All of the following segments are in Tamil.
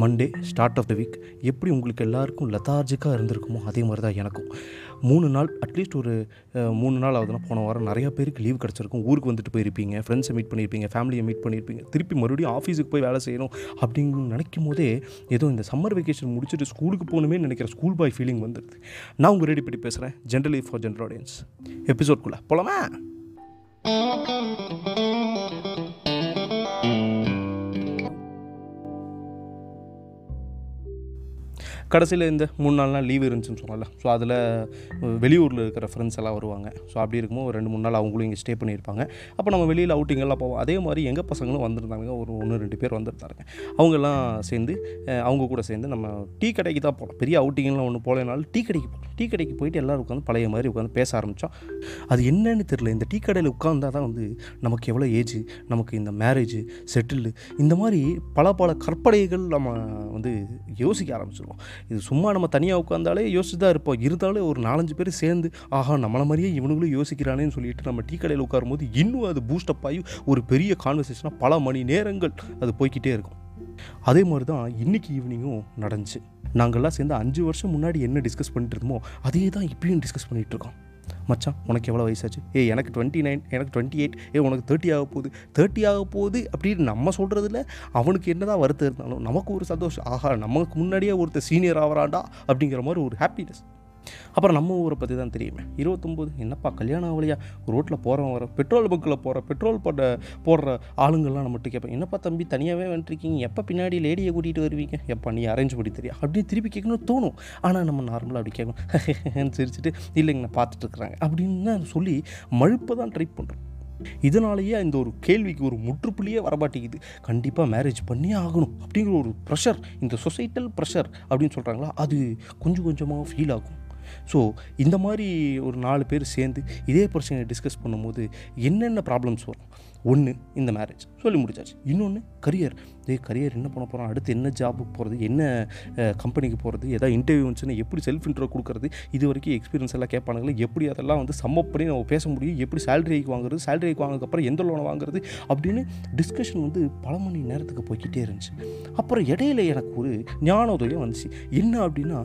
Monday start of the week எப்படி உங்களுக்கு எல்லாருக்கும் லெத்தார்ஜிக்காக இருந்திருக்குமோ அதே மாதிரி தான் எனக்கும். மூணு நாள் அட்லீஸ்ட் ஒரு மூணு நாள் ஆகுதுன்னா போன வாரம் நிறைய பேருக்கு லீவ் கிடச்சிருக்கும். ஊருக்கு வந்துட்டு போயிருப்பீங்க ஃப்ரெண்ட்ஸை மீட் பண்ணியிருப்பீங்க ஃபேமிலியை மீட் பண்ணியிருப்பீங்க திருப்பி மறுபடியும் ஆஃபீஸுக்கு போய் வேலை செய்யணும் அப்படின்னு நினைக்கும் போதே ஏதோ இந்த சம்மர் வெக்கேஷன் முடிச்சுட்டு ஸ்கூலுக்கு போகணுமே நினைக்கிற ஸ்கூல் பாய் ஃபீலிங் வந்துடுது நான் உங்கள் ரெடி பண்ணி பேசுகிறேன் ஜென்ரலி ஃபார் ஜென்ரல் ஆடியன்ஸ் எபிசோட்குள்ளே போலாமா? கடைசியில் இந்த மூணு நாலு நாள் லீவ் இருந்துச்சுன்னு சொன்னால ஸோ அதில் வெளியூரில் இருக்கிற ஃப்ரெண்ட்ஸ் எல்லாம் வருவாங்க. ஸோ அப்படி இருக்கும்போது ஒரு ரெண்டு மூணு நாள் அவங்களும் இங்கே ஸ்டே பண்ணியிருப்பாங்க. அப்போ நம்ம வெளியில் அவுட்டிங்கெல்லாம் போவோம். அதே மாதிரி எங்கள் பசங்களும் வந்திருந்தாங்க. ஒரு ஒன்று ரெண்டு பேர் வந்திருந்தாங்க. அவங்கெல்லாம் சேர்ந்து அவங்க கூட சேர்ந்து நம்ம டீ கடைக்கு தான் போகலாம் பெரிய அவுட்டிங்கெல்லாம் ஒன்று போகலனாலும் டீ கடைக்கு போகலாம் டீ கடைக்கு போயிட்டு எல்லோரும் உட்காந்து பழைய மாதிரி உட்காந்து பேச ஆரம்பித்தோம் அது என்னன்னு தெரியல. இந்த டீ கடையில் உட்காந்தா தான் வந்து நமக்கு எவ்வளோ ஏஜ் நமக்கு இந்த மேரேஜ் செட்டில் இந்த மாதிரி பல பல கற்பனைகள் நம்ம வந்து யோசிக்க ஆரம்பிச்சிருவோம். இது சும்மா நம்ம தனியாக உட்காந்தாலே யோசிச்சு தான் இருப்போம். இருந்தாலும் ஒரு நாலஞ்சு பேர் சேர்ந்து ஆஹா நம்மளை மாதிரியே இவனுங்களும் யோசிக்கிறானேன்னு சொல்லிட்டு நம்ம டீ கடையில் உட்காரும்போது இன்னும் அது பூஸ்டப் ஆகி ஒரு பெரிய கான்வர்சேஷனாக பல மணி நேரங்கள் அது போய்கிட்டே இருக்கும். அதே மாதிரி தான் இன்றைக்கி ஈவினிங்கும் நடந்துச்சு. நாங்கள்லாம் சேர்ந்து அஞ்சு வருஷம் முன்னாடி என்ன டிஸ்கஸ் பண்ணிட்டு இருந்தோமோ அதே தான் இப்பயும் டிஸ்கஸ் பண்ணிகிட்டு இருக்கோம். மச்சான் உனக்கு எவ்வளோ வயசாச்சு? ஏ எனக்கு டுவெண்ட்டி நைன் எனக்கு டுவெண்ட்டி எயிட் ஏ உனக்கு தேர்ட்டி ஆக போகுது. தேர்ட்டி ஆக போகுது அப்படின்னு நம்ம சொல்கிறதுல அவனுக்கு என்னதான் வருத்தம் இருந்தாலும் நமக்கு ஒரு சந்தோஷம். ஆஹா நமக்கு முன்னாடியே ஒருத்தர் சீனியர் ஆகிறான்டா அப்படிங்கிற மாதிரி ஒரு ஹாப்பினஸ் அப்புறம் நம்ம ஊரை பற்றி தான் தெரியுமே. இருபத்தொம்போது என்னப்பா கல்யாணம் ஆகலையா? ரோட்டில் போகிறவன் வர பெட்ரோல் பங்கில் போகிற பெட்ரோல் போட போடுற ஆளுங்கள்லாம் நம்மகிட்ட கேட்பேன் என்னப்பா தம்பி தனியாகவே வந்துட்டுருக்கீங்க எப்போ பின்னாடி லேடியை கூட்டிகிட்டு வருவீங்க? எப்பா நீ அரேஞ்ச் பண்ணி தெரியா? அப்படின்னு திருப்பி கேட்கணும்னு தோணும். ஆனால் நம்ம நார்மலாக அப்படி கேட்கணும். சிரிச்சுட்டு இல்லைங்க நான் பார்த்துட்ருக்குறாங்க அப்படின்னு சொல்லி மழுப்பை தான் ட்ரை பண்ணுறோம் இதனாலேயே இந்த ஒரு கேள்விக்கு ஒரு முற்றுப்புள்ளியே வரமாட்டேங்குது. கண்டிப்பாக மேரேஜ் பண்ணியே ஆகணும் அப்படிங்கிற ஒரு ப்ரெஷர் இந்த சொசைட்டல் ப்ரெஷர் அப்படின்னு சொல்கிறாங்களா அது கொஞ்சம் கொஞ்சமாக ஃபீல் ஆகும். ஸோ இந்த மாதிரி ஒரு நாலு பேர் சேர்ந்து இதே பிரச்சனையை டிஸ்கஸ் பண்ணும்போது என்னென்ன ப்ராப்ளம்ஸ் வரும்? ஒன்று இந்த மேரேஜ் சொல்லி முடிச்சாச்சு. இன்னொன்று கரியர் இதே கரியர் என்ன பண்ண போகிறோம் அடுத்து என்ன ஜாபுக்கு போகிறது என்ன கம்பெனிக்கு போகிறது ஏதாவது இன்டர்வியூ வந்துச்சுன்னா எப்படி செல்ஃப் இன்ட்ரோ கொடுக்குறது இது வரைக்கும் எக்ஸ்பீரியன்ஸ் எல்லாம் கேட்பானுங்களே எப்படி அதெல்லாம் வந்து சம்மப் பண்ணி நம்ம பேச முடியும் எப்படி சேலரிக்கு வாங்குறது சேலரிக்கு வாங்கினதுக்கப்புறம் எந்த லோனை வாங்குறது அப்படின்னு டிஸ்கஷன் வந்து பல மணி நேரத்துக்கு போய்கிட்டே இருந்துச்சு. அப்புறம் இடையில எனக்கு ஒரு ஞானோதயம் வந்துச்சு. என்ன அப்படின்னா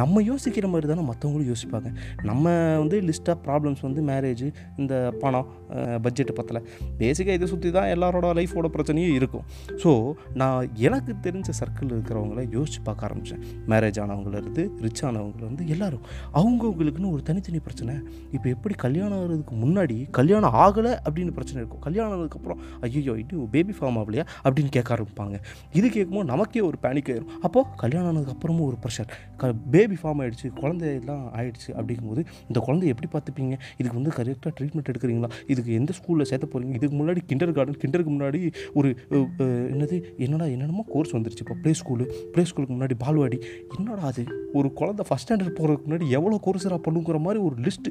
நம்ம யோசிக்கிற மாதிரி தானே மற்றவங்களும் யோசிப்பாங்க. நம்ம வந்து லிஸ்ட் ஆஃப் ப்ராப்ளம்ஸ் வந்து மேரேஜ் இந்த பணம் பட்ஜெட்டு பற்றலை பேசிக்காக இதை சுற்றி தான் எல்லாரோட லைஃபோட பிரச்சனையும் இருக்கும். ஸோ நான் எனக்கு தெரிஞ்ச சர்க்கிள் இருக்கிறவங்கள யோசித்து பார்க்க ஆரம்பித்தேன் மேரேஜ் ஆனவங்கலேருந்து ரிச் ஆனவங்கலேருந்து எல்லோரும். அவங்கவுங்களுக்குன்னு ஒரு தனித்தனி பிரச்சனை. இப்போ எப்படி கல்யாணம் ஆகிறதுக்கு முன்னாடி கல்யாணம் ஆகலை அப்படின்னு பிரச்சனை இருக்கும். கல்யாணம் ஆனதுக்கப்புறம் ஐயோ இன்னும் பேபி ஃபார்ம் ஆகலையா அப்படின்னு கேட்க ஆரம்பிப்பாங்க. இது கேட்கும்போது நமக்கே ஒரு பேனிக் ஆயிரும். அப்போது கல்யாணம் ஆனதுக்கப்புறமும் ஒரு ப்ரெஷர் க பேபி ஃபார்ம் ஆகிடுச்சு குழந்தையெல்லாம் ஆகிடுச்சு அப்படிங்கும்போது இந்த குழந்தைய எப்படி பார்த்துப்பீங்க? இதுக்கு வந்து கரெக்டாக ட்ரீட்மெண்ட் எடுக்கிறீங்களா? இதுக்கு எந்த ஸ்கூலில் சேர்த்த போகிறீங்க இதுக்கு முன்னாடி கிண்டர் கார்டன் கிண்டருக்கு முன்னாடி ஒரு என்னது? என்னடா என்னென்னமோ கோர்ஸ் வந்துருச்சு இப்போ ப்ளே ஸ்கூலு ப்ளே ஸ்கூலுக்கு முன்னாடி பால்வாடி. என்னடா அது? ஒரு குழந்தை ஃபஸ்ட் ஸ்டாண்டர்ட் போகிறதுக்கு முன்னாடி எவ்வளோ கோர்ஸராக பண்ணுங்கிற மாதிரி ஒரு லிஸ்ட்டு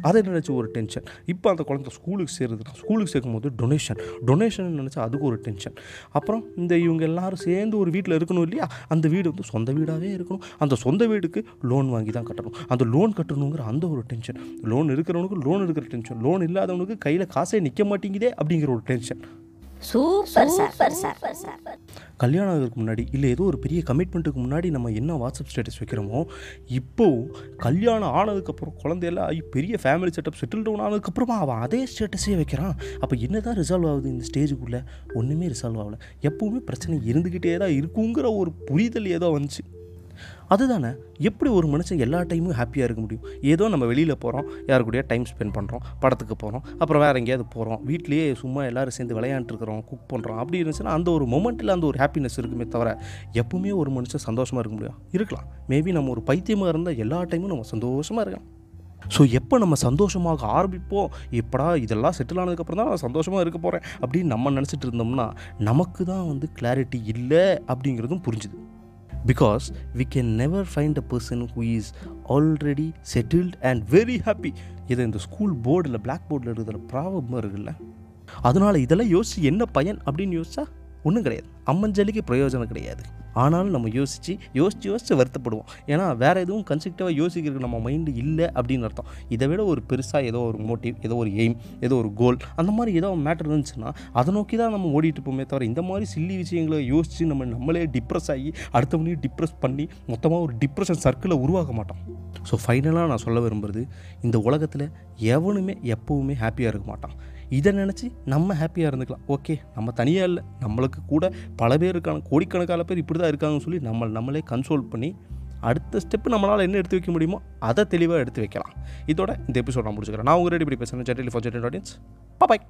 அதை நினச்சி ஒரு டென்ஷன் இப்போ அந்த குழந்தை ஸ்கூலுக்கு சேருதுன்னா ஸ்கூலுக்கு சேர்க்கும்போது டொனேஷன் டொனேஷன் நினச்சா அதுக்கு ஒரு டென்ஷன் அப்புறம் இந்த இவங்க எல்லாரும் சேர்ந்து ஒரு வீட்டில் இருக்கணும் இல்லையா? அந்த வீடு வந்து சொந்த வீடாகவே இருக்கணும். அந்த சொந்த வீடுக்கு லோன் வாங்கி தான் கட்டணும். அந்த லோன் கட்டணுங்கிற அந்த ஒரு டென்ஷன் லோன் இருக்கிறவனுக்கு லோன் இருக்கிற டென்ஷன் லோன் இல்லாதவனுக்கு கையில் காசே நிற்க மாட்டேங்குதே அப்படிங்கிற ஒரு tension super sir sir sir கல்யாணம் ஆகிறதுக்கு முன்னாடி இல்லை ஏதோ ஒரு பெரிய கமிட்மெண்ட்டுக்கு முன்னாடி நம்ம என்ன வாட்ஸ்அப் ஸ்டேட்டஸ் வைக்கிறோமோ இப்போவும் கல்யாணம் ஆனதுக்கப்புறம் குழந்தையெல்லாம் ஆகி பெரிய ஃபேமிலி செட்டப் செட்டில் டவுன் ஆனதுக்கப்புறமா அவன் அதே ஸ்டேட்டஸே வைக்கிறான். அப்போ என்ன தான் ரிசால்வ் ஆகுது இந்த ஸ்டேஜுக்குள்ளே ஒன்றுமே ரிசால்வ் ஆகலை. எப்போவுமே பிரச்சனை இருந்துக்கிட்டே தான் இருக்குங்கிற ஒரு புரிதல் ஏதோ வந்துச்சு. அதுதானே? எப்படி ஒரு மனுஷன் எல்லா டைமும் ஹாப்பியாக இருக்க முடியும்? ஏதோ நம்ம வெளியில் போகிறோம் யாரு கூடயா டைம் ஸ்பெண்ட் பண்ணுறோம் படத்துக்கு போகிறோம் அப்புறம் வேறு எங்கேயாவது போகிறோம் வீட்லேயே சும்மா எல்லோரும் சேர்ந்து விளையாண்டுருக்குறோம் குக் பண்ணுறோம் அப்படி இருந்துச்சுன்னா அந்த ஒரு மொமெண்ட்டில் அந்த ஒரு ஹாப்பினஸ் இருக்குமே தவிர எப்பவுமே ஒரு மனுஷன் சந்தோஷமாக இருக்க முடியும். இருக்கலாம். மேபி நம்ம ஒரு பைத்தியமாக இருந்தால் எல்லா டைமும் நம்ம சந்தோஷமாக இருக்கலாம். ஸோ எப்போ நம்ம சந்தோஷமாக ஆரம்பிப்போம்? எப்படா இதெல்லாம் செட்டில் ஆனதுக்கப்புறம் தான் நான் சந்தோஷமாக இருக்க போகிறேன் அப்படின்னு நம்ம நினச்சிட்டு இருந்தோம்னா நமக்கு தான் வந்து கிளாரிட்டி இல்லை அப்படிங்கிறதும் புரிஞ்சுது. Because we can never find a person who is already settled and very happy இதை இந்த ஸ்கூல் போர்டில் பிளாக் போர்டில் இருக்கிற ப்ராப்ளமாக இருக்குல்ல அதனால் இதெல்லாம் யோசிச்சு என்ன பயன்? அப்படின்னு யோசிச்சா ஒன்றும் கிடையாது. அம்மஞ்சலிக்கு பிரயோஜனம் கிடையாது. ஆனாலும் நம்ம யோசித்து யோசித்து யோசித்து வருத்தப்படுவோம். ஏன்னா வேறு எதுவும் கன்ஸ்ட்ரக்டிவாக யோசிக்கிறதுக்கு நம்ம மைண்டு இல்லை அப்படின்னு அர்த்தம். இதை விட ஒரு பெருசாக ஏதோ ஒரு மோட்டிவ் ஏதோ ஒரு எய்ம் ஏதோ ஒரு கோல் அந்த மாதிரி ஏதோ மேட்டர் இருந்துச்சுன்னா அதை நோக்கி தான் நம்ம ஓடிட்டு போமே தவிர இந்த மாதிரி சில்லி விஷயங்களை யோசித்து நம்ம நம்மளே டிப்ரெஸ் ஆகி அடுத்தவனையும் டிப்ரெஸ் பண்ணி மொத்தமாக ஒரு டிப்ரெஷன் சர்க்கிளை உருவாக்க மாட்டோம். ஸோ ஃபைனலாக நான் சொல்ல விரும்புகிறது இந்த உலகத்தில் எவனுமே எப்போவுமே ஹாப்பியாக இருக்க மாட்டான். இதை நினச்சி நம்ம ஹாப்பியாக இருந்துக்கலாம். ஓகே நம்ம தனியாக இல்லை நம்மளுக்கு கூட பல பேர் இருக்காங்க கோடிக்கணக்கான பேர் இப்படி தான் இருக்காங்கன்னு சொல்லி நம்ம நம்மளே கன்சோல் பண்ணி அடுத்த ஸ்டெப்பு நம்மளால் என்ன எடுத்து வைக்க முடியுமோ அதை தெளிவாக எடுத்து வைக்கலாம். இதோட இந்த எபிசோட் நான் முடிச்சுக்கிறேன். நான் உங்கள் ரெடி இப்படி பேசுகிறேன் ஜெட்டலி ஃபார் ஜெட்டல் ஆடியன்ஸ் பாய்